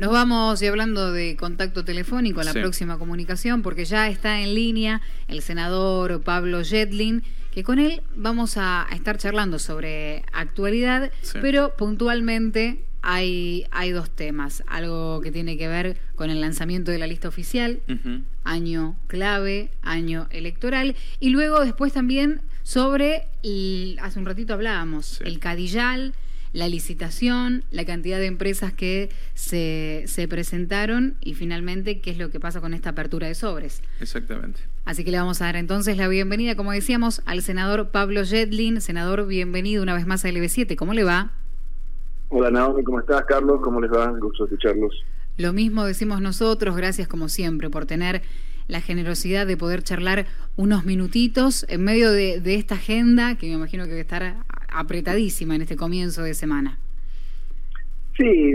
Nos vamos y hablando de contacto telefónico a la próxima comunicación, porque ya está en línea el senador Pablo Jetlin, que con él vamos a, estar charlando sobre actualidad, pero puntualmente hay, hay dos temas. Algo que tiene que ver con el lanzamiento de la lista oficial, año clave, año electoral, y luego después también sobre, hace un ratito hablábamos, el Cadillal la licitación, la cantidad de empresas que se, se presentaron y finalmente qué es lo que pasa con esta apertura de sobres. Exactamente. Así que le vamos a dar entonces la bienvenida, como decíamos, al senador Pablo Jetlin. Senador, bienvenido una vez más a LB7. ¿Cómo le va? Hola Naomi, ¿cómo estás? Carlos, ¿cómo les va? Gusto escucharlos. Lo mismo decimos nosotros, gracias como siempre por tener la generosidad de poder charlar unos minutitos en medio de, de esta agenda que me imagino que va a estar apretadísima en este comienzo de semana. Sí,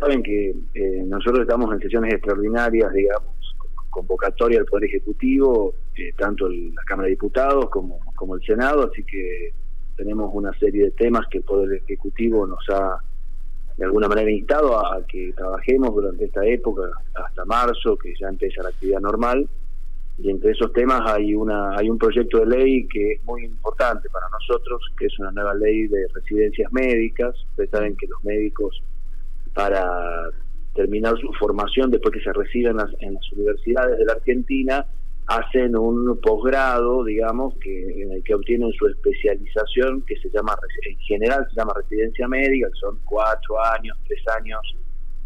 saben que eh, nosotros estamos en sesiones extraordinarias, digamos, convocatoria del Poder Ejecutivo, eh, tanto la Cámara de Diputados como, como el Senado, así que tenemos una serie de temas que el Poder Ejecutivo nos ha de alguna manera instado a que trabajemos durante esta época hasta marzo, que ya empieza la actividad normal y entre esos temas hay una hay un proyecto de ley que es muy importante para nosotros que es una nueva ley de residencias médicas. Ustedes saben que los médicos para terminar su formación después que se reciben en las, universidades de la Argentina hacen un posgrado digamos que en el que obtienen su especialización que se llama en general se llama residencia médica que son cuatro años tres años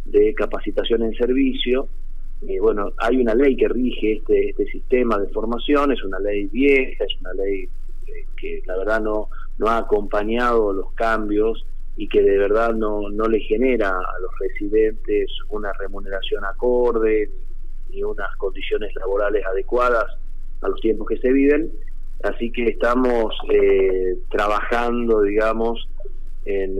de capacitación en servicio eh, bueno, hay una ley que rige este, este sistema de formación, es una ley vieja, es una ley eh, que la verdad no, no ha acompañado los cambios y que de verdad no, no le genera a los residentes una remuneración acorde ni unas condiciones laborales adecuadas a los tiempos que se viven. Así que estamos eh, trabajando, digamos, en,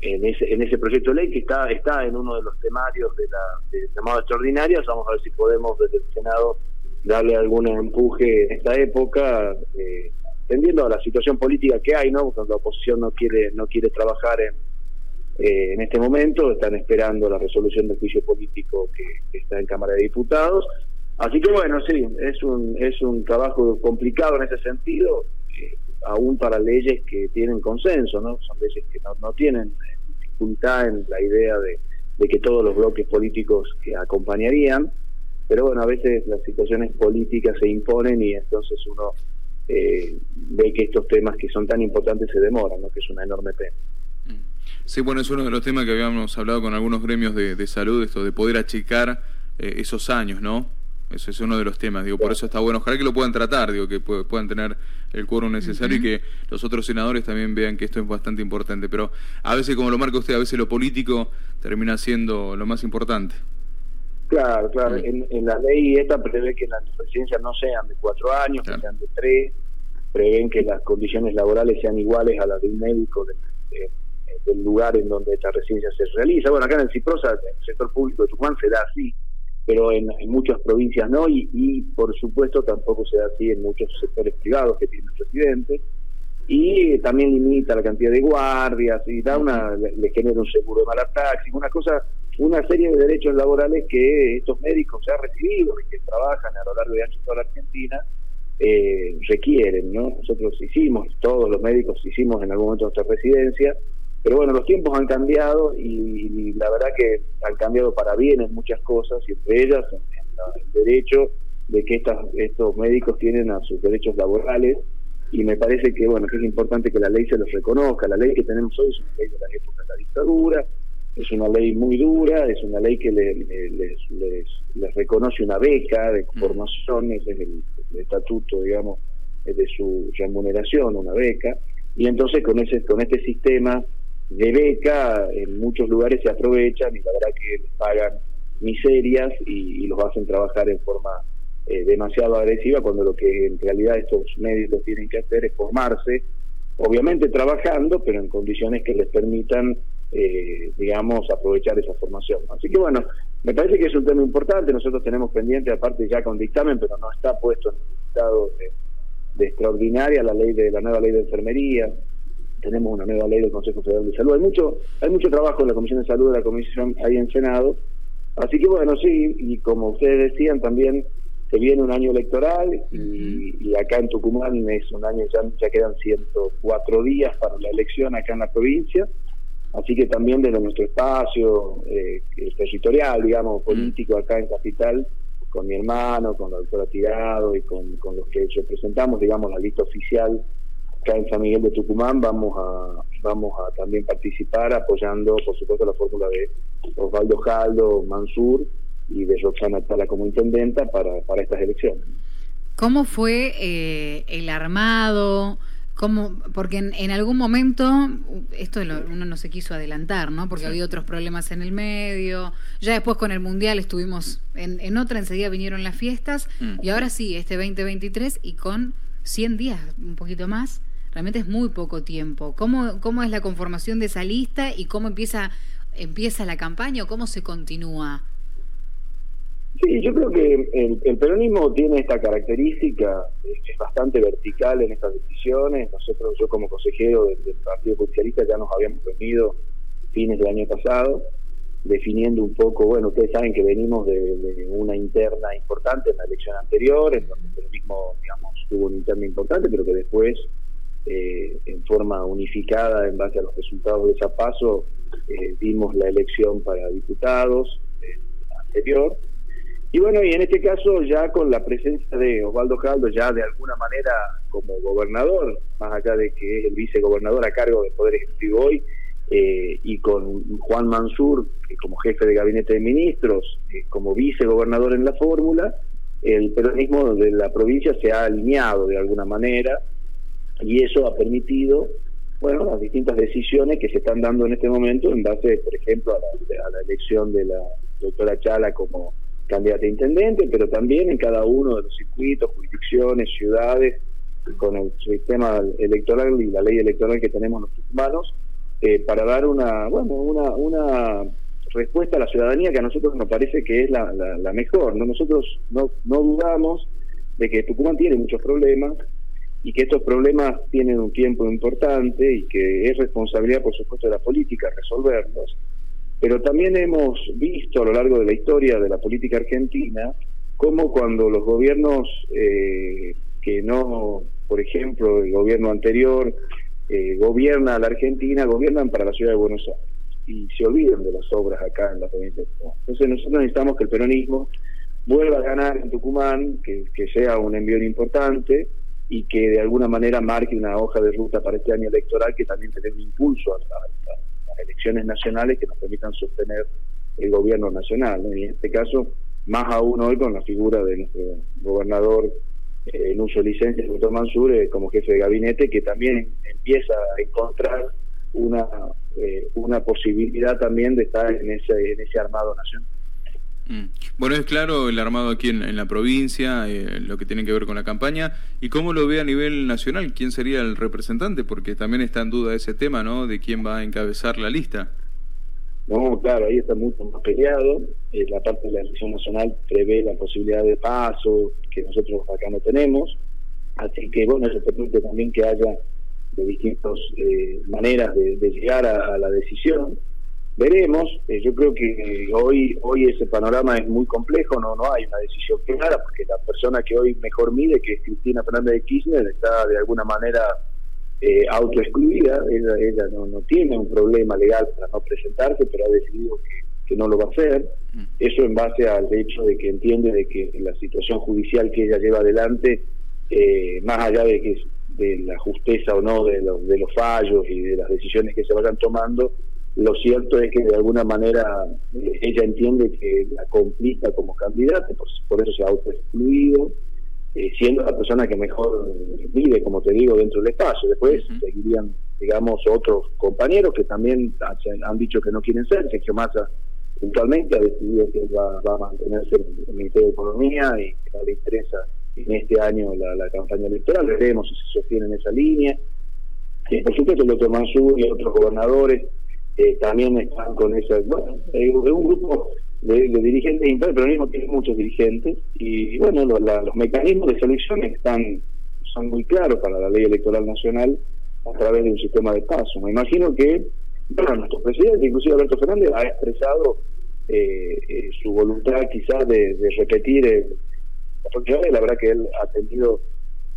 en ese, en ese proyecto de ley que está está en uno de los temarios de la de llamada extraordinarias. Vamos a ver si podemos desde el Senado darle algún empuje en esta época, eh, tendiendo a la situación política que hay, ¿no? Cuando la oposición no quiere no quiere trabajar en, eh, en este momento, están esperando la resolución del juicio político que, está en Cámara de Diputados. Así que bueno, sí, es un es un trabajo complicado en ese sentido. Eh, aún para leyes que tienen consenso, ¿no? Son leyes que no, tienen dificultad en la idea de, que todos los bloques políticos que acompañarían, pero bueno, a veces las situaciones políticas se imponen y entonces uno eh, ve que estos temas que son tan importantes se demoran, ¿no? Que es una enorme pena. Mm. Sí, bueno, es uno de los temas que habíamos hablado con algunos gremios de, salud, esto de poder achicar eh, esos años, ¿no? Ese es uno de los temas, digo, por eso está bueno. Ojalá que lo puedan tratar, digo, que puedan tener el quórum necesario y que los otros senadores también vean que esto es bastante importante. Pero a veces, como lo marca usted, a veces lo político termina siendo lo más importante. Claro, claro. En, la ley esta prevé que las residencias no sean de cuatro años, que sean de tres. Prevén que las condiciones laborales sean iguales a las de un médico del lugar en donde esta residencia se realiza. Bueno, acá en el Ciprosa, en el sector público de Tucumán, se da así pero en, muchas provincias no, y, por supuesto tampoco se da así en muchos sectores privados que tienen residentes, y también limita la cantidad de guardias, y da una, le, genera un seguro de mala taxi, una cosa, una serie de derechos laborales que estos médicos ya recibido y que trabajan a lo largo de toda la Argentina, eh, requieren, ¿no? Nosotros hicimos, todos los médicos hicimos en algún momento nuestra residencia, pero bueno, los tiempos han cambiado y, la verdad que han cambiado para bien en muchas cosas y entre ellas el derecho de que estas, estos médicos tienen a sus derechos laborales y me parece que bueno que es importante que la ley se los reconozca. La ley que tenemos hoy es una ley de la época de la dictadura, es una ley muy dura, es una ley que les, les, reconoce una beca de mm. formación, ese es el, el estatuto, digamos, de su remuneración, una beca, y entonces con ese con este sistema de beca en muchos lugares se aprovechan y la verdad que les pagan miserias y, los hacen trabajar en forma eh, demasiado agresiva cuando lo que en realidad estos médicos tienen que hacer es formarse, obviamente trabajando, pero en condiciones que les permitan, eh, digamos, aprovechar esa formación. Así que bueno, me parece que es un tema importante, nosotros tenemos pendiente, aparte ya con dictamen, pero no está puesto en el estado de, de extraordinaria la ley de la nueva ley de enfermería, tenemos una nueva ley del Consejo Federal de Salud. Hay mucho, hay mucho trabajo en la Comisión de Salud de la Comisión ahí en Senado. Así que bueno, sí, y como ustedes decían también, se viene un año electoral y, acá en Tucumán es un año, ya, ya quedan 104 días para la elección acá en la provincia. Así que también desde nuestro espacio eh, territorial, digamos, político acá en Capital, con mi hermano, con la doctora Tirado y con, con los que representamos, digamos, la lista oficial acá en San Miguel de Tucumán, vamos a vamos a también participar apoyando, por supuesto, la fórmula de Osvaldo Jaldo, Mansur y de Roxana Tala como intendenta para, para estas elecciones. ¿Cómo fue eh, el armado? ¿Cómo? Porque en, algún momento, esto uno no se quiso adelantar, ¿no? Porque había otros problemas en el medio. Ya después con el Mundial estuvimos en, en otra, enseguida vinieron las fiestas. Mm. Y ahora sí, este 2023 y con 100 días, un poquito más. Realmente es muy poco tiempo. ¿Cómo, cómo es la conformación de esa lista y cómo empieza, empieza la campaña o cómo se continúa? Sí, yo creo que el, peronismo tiene esta característica, es bastante vertical en estas decisiones. Nosotros, yo como consejero del, Partido Socialista, ya nos habíamos reunido fines del año pasado, definiendo un poco, bueno, ustedes saben que venimos de, una interna importante en la elección anterior, en donde el peronismo, digamos, tuvo una interna importante, pero que después, eh, en forma unificada, en base a los resultados de esa paso, eh, dimos la elección para diputados eh, anterior. Y bueno, y en este caso ya con la presencia de Osvaldo Jaldo, ya de alguna manera como gobernador, más allá de que es el vicegobernador a cargo del Poder Ejecutivo hoy, eh, y con Juan Mansur como jefe de gabinete de ministros, eh, como vicegobernador en la fórmula, el peronismo de la provincia se ha alineado de alguna manera y eso ha permitido bueno las distintas decisiones que se están dando en este momento en base, por ejemplo, a la, la elección de la doctora Chala como candidata a intendente, pero también en cada uno de los circuitos, jurisdicciones, ciudades, con el sistema electoral y la ley electoral que tenemos los humanos, eh, para dar una, bueno, una, una respuesta a la ciudadanía que a nosotros nos parece que es la, la, mejor. ¿no? Nosotros no, no dudamos de que Tucumán tiene muchos problemas y que estos problemas tienen un tiempo importante y que es responsabilidad, por supuesto, de la política resolverlos pero también hemos visto a lo largo de la historia de la política argentina cómo cuando los gobiernos eh, que no, por ejemplo, el gobierno anterior eh, gobierna a la Argentina, gobiernan para la ciudad de Buenos Aires y se olvidan de las obras acá en la provincia de Tucumán. Entonces nosotros necesitamos que el peronismo vuelva a ganar en Tucumán, que, sea un envío importante y que de alguna manera marque una hoja de ruta para este año electoral que también tenga un impulso a, a, elecciones nacionales que nos permitan sostener el gobierno nacional. Y en este caso, más aún hoy con la figura de nuestro gobernador eh, en uso de licencia, el doctor Mansur, eh, como jefe de gabinete, que también empieza a encontrar una, eh, una posibilidad también de estar en ese, en ese armado nacional. Mm. Bueno, es claro el armado aquí en, la provincia, eh, lo que tiene que ver con la campaña, y cómo lo ve a nivel nacional, quién sería el representante, porque también está en duda ese tema, ¿no? De quién va a encabezar la lista. No, claro, ahí está mucho más peleado. Eh, la parte de la elección nacional prevé la posibilidad de paso, que nosotros acá no tenemos. Así que, bueno, eso permite también que haya de distintas eh, maneras de, llegar a la decisión veremos. Eh, yo creo que hoy hoy ese panorama es muy complejo, no no hay una decisión clara, porque la persona que hoy mejor mide, que es Cristina Fernández de Kirchner, está de alguna manera eh, autoexcluida. Ella, ella no, no tiene un problema legal para no presentarse, pero ha decidido que, no lo va a hacer. Mm. Eso en base al hecho de que entiende de que la situación judicial que ella lleva adelante, eh, más allá de que de la justeza o no de los, de los fallos y de las decisiones que se vayan tomando, lo cierto es que de alguna manera eh, ella entiende que la complica como candidata, por, eso se ha autoexcluido, eh, siendo la persona que mejor vive, como te digo, dentro del espacio. Después seguirían, digamos, otros compañeros que también han dicho que no quieren ser. Sergio Massa puntualmente ha decidido que va, a mantenerse en el Ministerio de Economía y que no le interesa en este año la, campaña electoral. Veremos si se sostiene en esa línea. Eh, por supuesto, el doctor Mansur y otros gobernadores eh, también están con esa, bueno, es un grupo de, dirigentes internos, pero mismo tiene muchos dirigentes, y bueno, los mecanismos de selección están son muy claros para la ley electoral nacional, a través de un sistema de paso. Me imagino que bueno, nuestro presidente, inclusive Alberto Fernández, ha expresado eh, eh, su voluntad quizás de, repetir el, la verdad que él ha tenido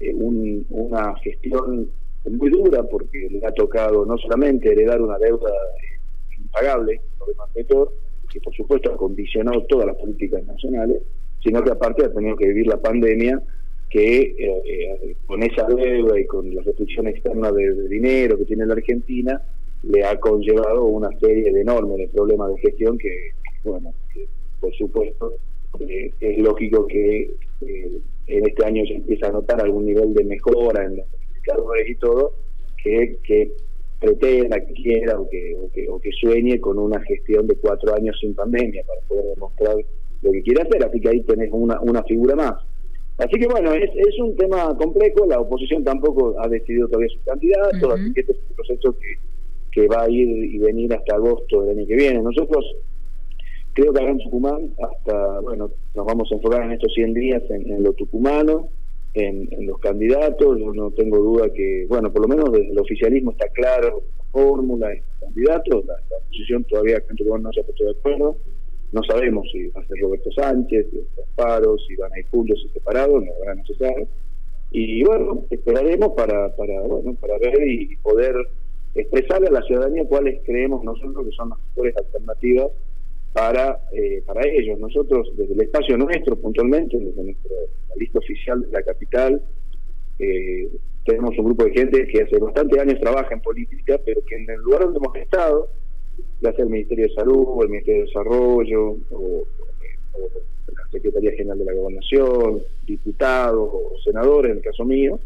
eh, una gestión muy dura porque le ha tocado no solamente heredar una deuda impagable, que por supuesto ha condicionado todas las políticas nacionales, sino que aparte ha tenido que vivir la pandemia que con esa deuda y con la restricción externa de dinero que tiene la Argentina, le ha conllevado una serie de enormes problemas de gestión que, bueno, por supuesto eh, es lógico que eh, en este año se empieza a notar algún nivel de mejora en los y todo, que, que pretenda, que quiera o que, o que, sueñe con una gestión de cuatro años sin pandemia para poder demostrar lo que quiere hacer, así que ahí tenés una, una figura más. Así que bueno, es, es un tema complejo, la oposición tampoco ha decidido todavía su candidato, así que este es un proceso que que va a ir y venir hasta agosto del año que viene. Nosotros creo que acá en Tucumán, hasta, bueno, nos vamos a enfocar en estos 100 días en, lo tucumano, en, los candidatos, yo no tengo duda que, bueno, por lo menos desde el oficialismo está claro la fórmula, y candidatos, la, la oposición todavía Tucumán no se ha puesto de acuerdo, no sabemos si va a ser Roberto Sánchez, si Paro, si van a ir juntos y separados, no van a necesitar. Y bueno, esperaremos para, para, bueno, para ver y poder expresarle a la ciudadanía cuáles creemos nosotros que son las mejores alternativas para, eh, para ellos. Nosotros, desde el espacio nuestro, puntualmente, desde nuestra lista oficial de la capital, eh, tenemos un grupo de gente que hace bastantes años trabaja en política, pero que en el lugar donde hemos estado, ya sea el Ministerio de Salud, o el Ministerio de Desarrollo, o, o la Secretaría General de la Gobernación, diputados o senadores, en el caso mío,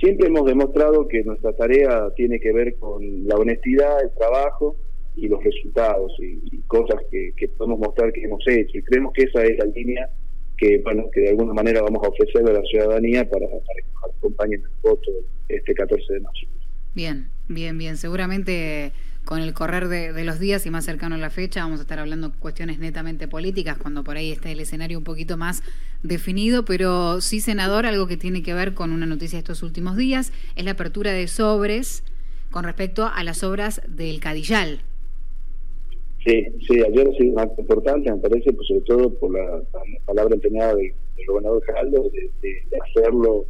Siempre hemos demostrado que nuestra tarea tiene que ver con la honestidad, el trabajo y los resultados y, cosas que, podemos mostrar que hemos hecho. Y creemos que esa es la línea que, bueno, que de alguna manera vamos a ofrecerle a la ciudadanía para, para que nos acompañen en el voto este 14 de marzo. Bien, bien, bien. Seguramente con el correr de, los días y más cercano a la fecha vamos a estar hablando cuestiones netamente políticas cuando por ahí esté el escenario un poquito más definido, pero sí, senador, algo que tiene que ver con una noticia de estos últimos días es la apertura de sobres con respecto a las obras del Cadillal. Sí, sí, ayer ha sido un acto importante, me parece, pues sobre todo por la, palabra empeñada del, gobernador Geraldo, de, hacerlo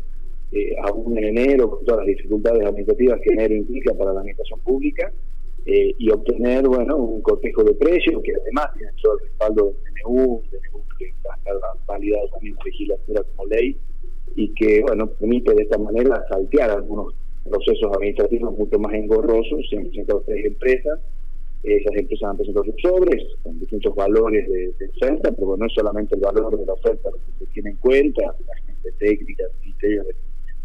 eh, aún en enero, con todas las dificultades administrativas que enero implica para la administración pública, eh, y obtener bueno un cortejo de precios que además tiene todo el respaldo del DNU, DNU que va a estar validado también en legislatura como ley y que bueno permite de esta manera saltear algunos procesos administrativos mucho más engorrosos, se han tres empresas, esas empresas han presentado sus sobres con distintos valores de, de oferta, pero no es solamente el valor de la oferta lo que se tiene en cuenta, la gente técnica, criterios de,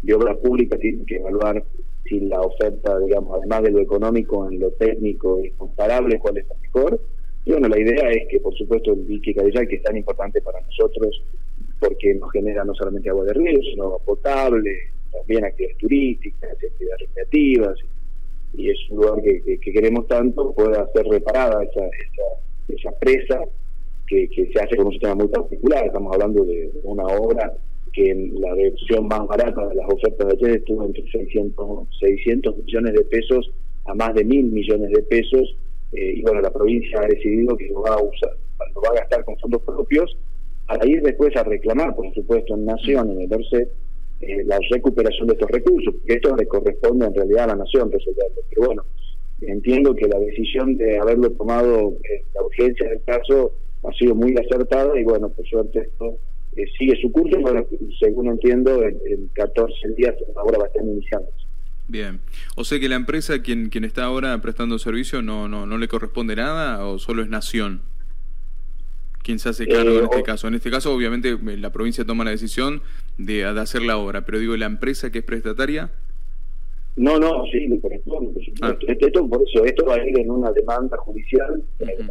de obra pública tienen que evaluar si la oferta, digamos, además de lo económico, en lo técnico es comparable, cuál es la mejor. Y bueno, la idea es que, por supuesto, el dique Cadillal, que es tan importante para nosotros, porque nos genera no solamente agua de río, sino agua potable, también actividades turísticas, actividades recreativas, y es un lugar que, queremos tanto, pueda ser reparada esa, esa, esa presa que, que se hace con un sistema muy particular. Estamos hablando de una obra que la versión más barata de las ofertas de ayer estuvo entre 600, 600 millones de pesos a más de mil millones de pesos eh, y bueno, la provincia ha decidido que lo va a usar, lo va a gastar con fondos propios para ir después a reclamar, por supuesto, en Nación, en el DORCET, eh, la recuperación de estos recursos, porque esto le corresponde en realidad a la Nación resolverlo. Pero bueno, entiendo que la decisión de haberlo tomado, eh, la urgencia del caso, ha sido muy acertada y bueno, por suerte esto eh, sigue su curso, pero según entiendo, en, 14 días ahora va a estar iniciando. Bien. O sea que la empresa, quien, quien está ahora prestando servicio, no, no, no le corresponde nada o solo es Nación? ¿Quién se hace cargo en eh, este caso? En este caso, obviamente, la provincia toma la decisión de, de hacer la obra, pero digo, ¿la empresa que es prestataria? No, no, sí, le corresponde, por supuesto. Ah. Esto, por eso, esto va a ir en una demanda judicial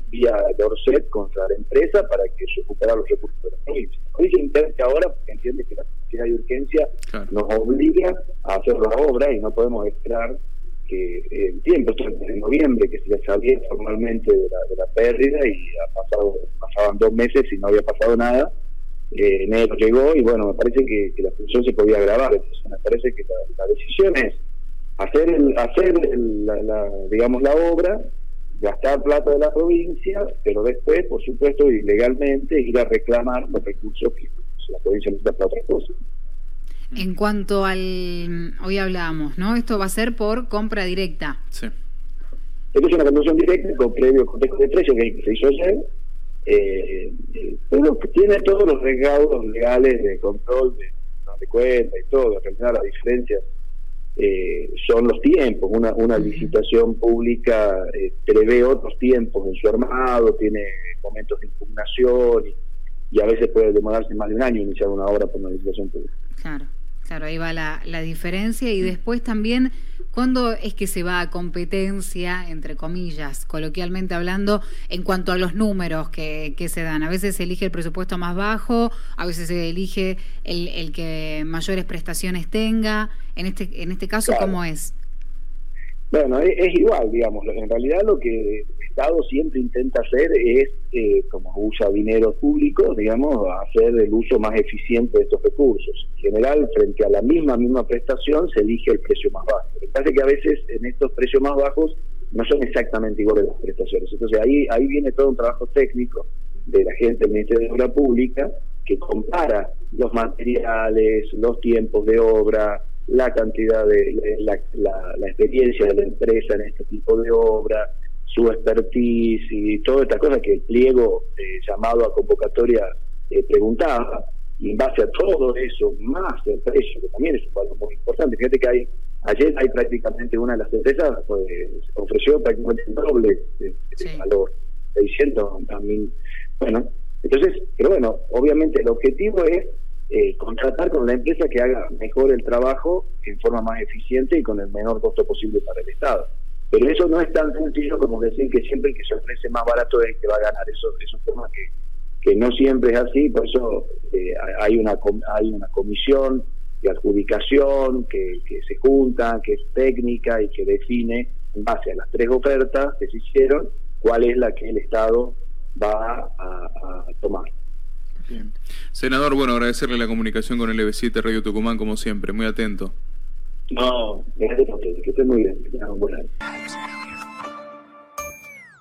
vía Dorset contra la empresa para que se recupere los recursos de la provincia. La provincia intenta ahora, porque entiende que la necesidad de urgencia nos obliga a hacer la obra y no podemos esperar que el tiempo, esto en noviembre, que se le sabía formalmente de la, de la pérdida y ha pasado, pasaban dos meses y no había pasado nada. Eh, enero llegó y bueno, me parece que, la situación se podía agravar. Entonces, me parece que la decisión es hacer, el, hacer la, digamos, la obra, gastar plata de la provincia, pero después, por supuesto, ilegalmente ir a reclamar los recursos que la provincia necesita para otras cosas. En cuanto al, hoy hablábamos, ¿no? Esto va a ser por compra directa. Sí. Esto es una conducción directa con previo contexto de precio que se hizo ayer, eh, pero que tiene todos los recaudos legales de control de, de cuenta y todo. En realidad la diferencia eh, son los tiempos. Una, una licitación pública eh, prevé otros tiempos en su armado, tiene momentos de impugnación y, y a veces puede demorarse más de un año iniciar una obra por una licitación pública. Claro. Claro, ahí va la, la diferencia y después también, ¿cuándo es que se va a competencia, entre comillas, coloquialmente hablando, en cuanto a los números que, que se dan? A veces se elige el presupuesto más bajo, a veces se elige el, el que mayores prestaciones tenga. En este, en este caso, ¿cómo es? Bueno, es, igual, digamos. En realidad lo que Estado siempre intenta hacer es, eh, como usa dinero público, digamos, hacer el uso más eficiente de estos recursos. En general, frente a la misma misma prestación, se elige el precio más bajo. Lo que pasa es que a veces en estos precios más bajos no son exactamente iguales las prestaciones. Entonces ahí, ahí viene todo un trabajo técnico de la gente del Ministerio de Obra Pública que compara los materiales, los tiempos de obra, la cantidad de la, la, experiencia de la empresa en este tipo de obra, su expertise y toda esta cosa que el pliego eh, llamado a convocatoria eh, preguntaba, y en base a todo eso, más el precio, que también es un valor muy importante. Fíjate que hay, ayer hay prácticamente una de las empresas pues, ofreció prácticamente el doble de, valor, 600 también. Bueno, entonces, pero bueno, obviamente el objetivo es eh, contratar con la empresa que haga mejor el trabajo en forma más eficiente y con el menor costo posible para el Estado. Pero eso no es tan sencillo como decir que siempre el que se ofrece más barato es el que va a ganar. Eso es un tema que, no siempre es así, por eso eh, hay, una, hay una comisión de adjudicación que, se junta, que es técnica y que define en base a las tres ofertas que se hicieron cuál es la que el Estado va a tomar. Senador, bueno, agradecerle la comunicación con el EB7 Radio Tucumán, como siempre, muy atento. No, que estén muy bien, que tengan un.